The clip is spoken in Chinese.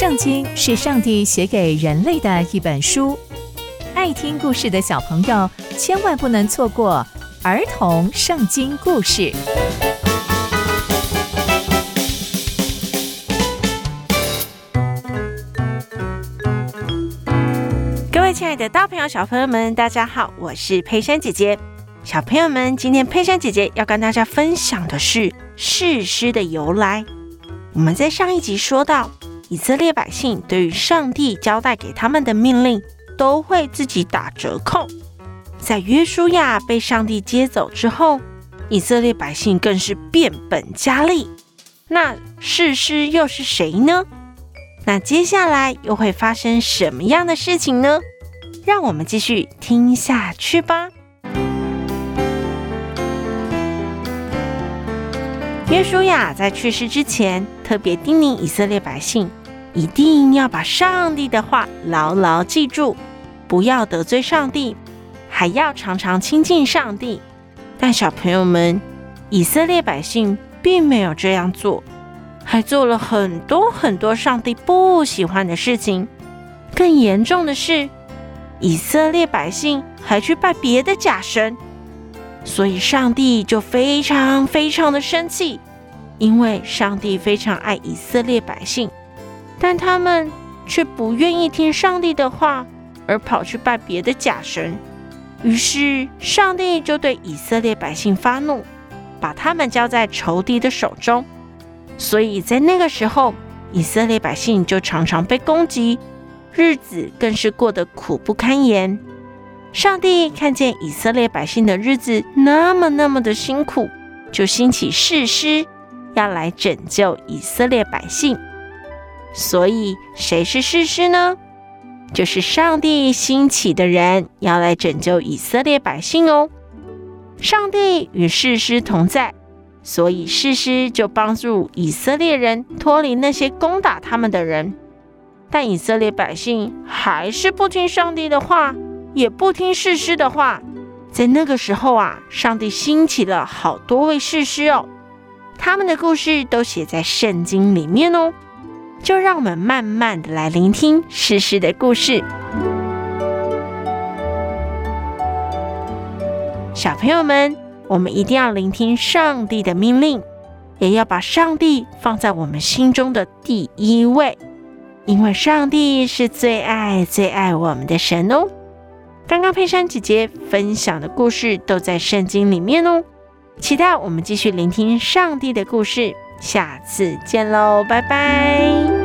圣经是上帝写给人类的一本书，爱听故事的小朋友千万不能错过儿童圣经故事。各位亲爱的大朋友、小朋友们，大家好，我是佩珊姐姐。小朋友们，今天佩珊姐姐要跟大家分享的是士师的由来。我们在上一集说到。以色列百姓对于上帝交代给他们的命令，都会自己打折扣。在约书亚被上帝接走之后，以色列百姓更是变本加厉。那士师又是谁呢？那接下来又会发生什么样的事情呢？让我们继续听下去吧。约书亚在去世之前，特别叮咛以色列百姓。一定要把上帝的话牢牢记住，不要得罪上帝，还要常常亲近上帝。但小朋友们，以色列百姓并没有这样做，还做了很多很多上帝不喜欢的事情。更严重的是，以色列百姓还去拜别的假神，所以上帝就非常非常的生气，因为上帝非常爱以色列百姓。但他们却不愿意听上帝的话，而跑去拜别的假神。于是上帝就对以色列百姓发怒，把他们交在仇敌的手中。所以在那个时候，以色列百姓就常常被攻击，日子更是过得苦不堪言。上帝看见以色列百姓的日子那么那么的辛苦，就兴起士师，要来拯救以色列百姓。所以，谁是士师呢？就是上帝兴起的人，要来拯救以色列百姓哦。上帝与士师同在，所以士师就帮助以色列人脱离那些攻打他们的人。但以色列百姓还是不听上帝的话，也不听士师的话。在那个时候啊，上帝兴起了好多位士师哦，他们的故事都写在圣经里面哦。就让我们慢慢的来聆听士师的故事。小朋友们，我们一定要聆听上帝的命令，也要把上帝放在我们心中的第一位，因为上帝是最爱最爱我们的神哦。刚刚佩珊姐姐分享的故事都在圣经里面哦，期待我们继续聆听上帝的故事。下次见喽，拜拜。